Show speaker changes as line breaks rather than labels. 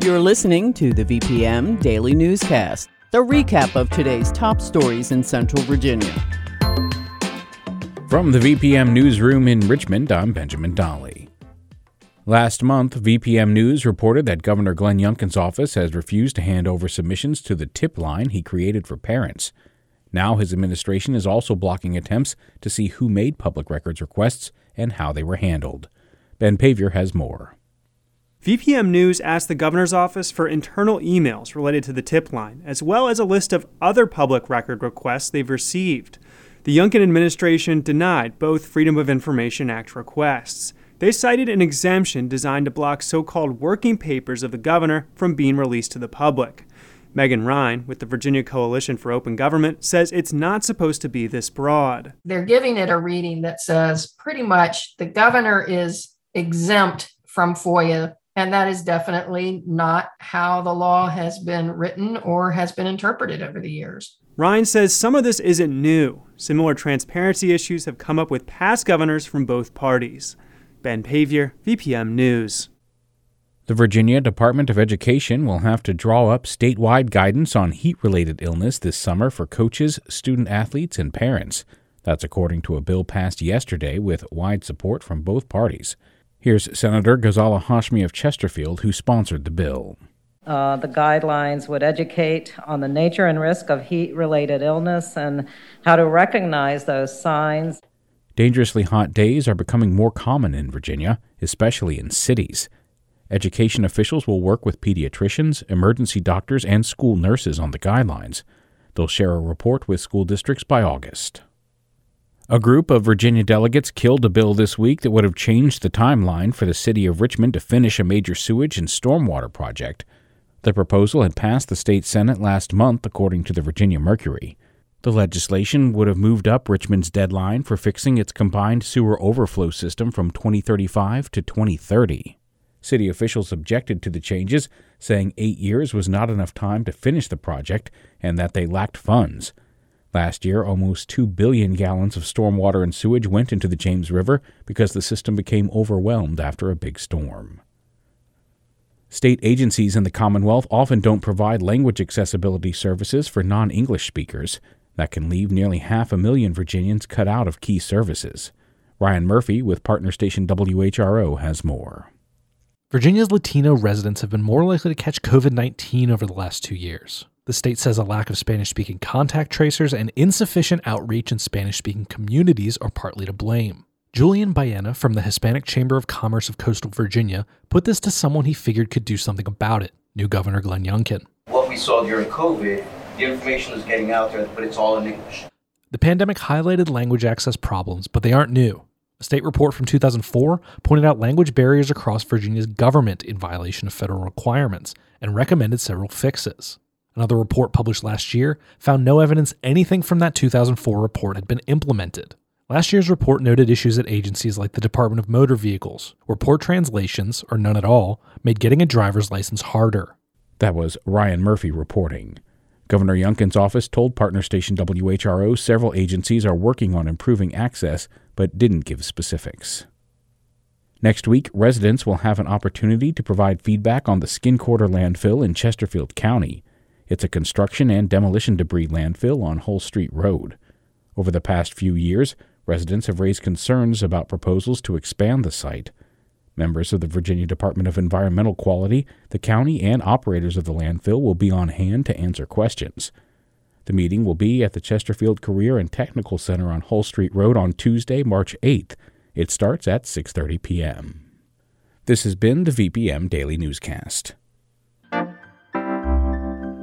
You're listening to the VPM Daily Newscast, the recap of today's top stories in Central Virginia.
From the VPM Newsroom in Richmond, I'm Benjamin Dolly. Last month, VPM News reported that Governor Glenn Youngkin's office has refused to hand over submissions to the tip line he created for parents. Now his administration is also blocking attempts to see who made public records requests and how they were handled. Ben Paviour has more.
VPM News asked the governor's office for internal emails related to the tip line, as well as a list of other public record requests they've received. The Youngkin administration denied both Freedom of Information Act requests. They cited an exemption designed to block so called working papers of the governor from being released to the public. Megan Rhyne, with the Virginia Coalition for Open Government, says it's not supposed to be this broad.
They're giving it a reading that says pretty much the governor is exempt from FOIA and that is definitely not how the law has been written or has been interpreted over the years.
Rhyne says some of this isn't new. Similar transparency issues have come up with past governors from both parties. Ben Paviour, VPM News.
The Virginia Department of Education will have to draw up statewide guidance on heat related illness this summer for coaches, student athletes, and parents. That's according to a bill passed yesterday with wide support from both parties. Here's Senator Ghazala Hashmi of Chesterfield, who sponsored the bill.
Uh, the guidelines would educate on the nature and risk of heat related illness and how to recognize those signs.
Dangerously hot days are becoming more common in Virginia, especially in cities. Education officials will work with pediatricians, emergency doctors, and school nurses on the guidelines. They'll share a report with school districts by August. A group of Virginia delegates killed a bill this week that would have changed the timeline for the city of Richmond to finish a major sewage and stormwater project. The proposal had passed the state Senate last month, according to the Virginia Mercury. The legislation would have moved up Richmond's deadline for fixing its combined sewer overflow system from 2035 to 2030. City officials objected to the changes, saying eight years was not enough time to finish the project and that they lacked funds. Last year, almost 2 billion gallons of stormwater and sewage went into the James River because the system became overwhelmed after a big storm. State agencies in the Commonwealth often don't provide language accessibility services for non English speakers. That can leave nearly half a million Virginians cut out of key services. Ryan Murphy with partner station WHRO has more.
Virginia's Latino residents have been more likely to catch COVID 19 over the last two years. The state says a lack of Spanish speaking contact tracers and insufficient outreach in Spanish speaking communities are partly to blame. Julian Baena from the Hispanic Chamber of Commerce of Coastal Virginia put this to someone he figured could do something about it new Governor Glenn Youngkin.
What we saw during COVID, the information is getting out there, but it's all in English.
The pandemic highlighted language access problems, but they aren't new. A state report from 2004 pointed out language barriers across Virginia's government in violation of federal requirements and recommended several fixes. Another report published last year found no evidence anything from that 2004 report had been implemented. Last year's report noted issues at agencies like the Department of Motor Vehicles, where poor translations, or none at all, made getting a driver's license harder.
That was Ryan Murphy reporting. Governor Youngkin's office told partner station WHRO several agencies are working on improving access, but didn't give specifics. Next week, residents will have an opportunity to provide feedback on the Skinquarter landfill in Chesterfield County. It's a construction and demolition debris landfill on Hull Street Road. Over the past few years, residents have raised concerns about proposals to expand the site. Members of the Virginia Department of Environmental Quality, the county, and operators of the landfill will be on hand to answer questions. The meeting will be at the Chesterfield Career and Technical Center on Hull Street Road on Tuesday, March 8th. It starts at 6:30 p.m. This has been the VPM Daily Newscast.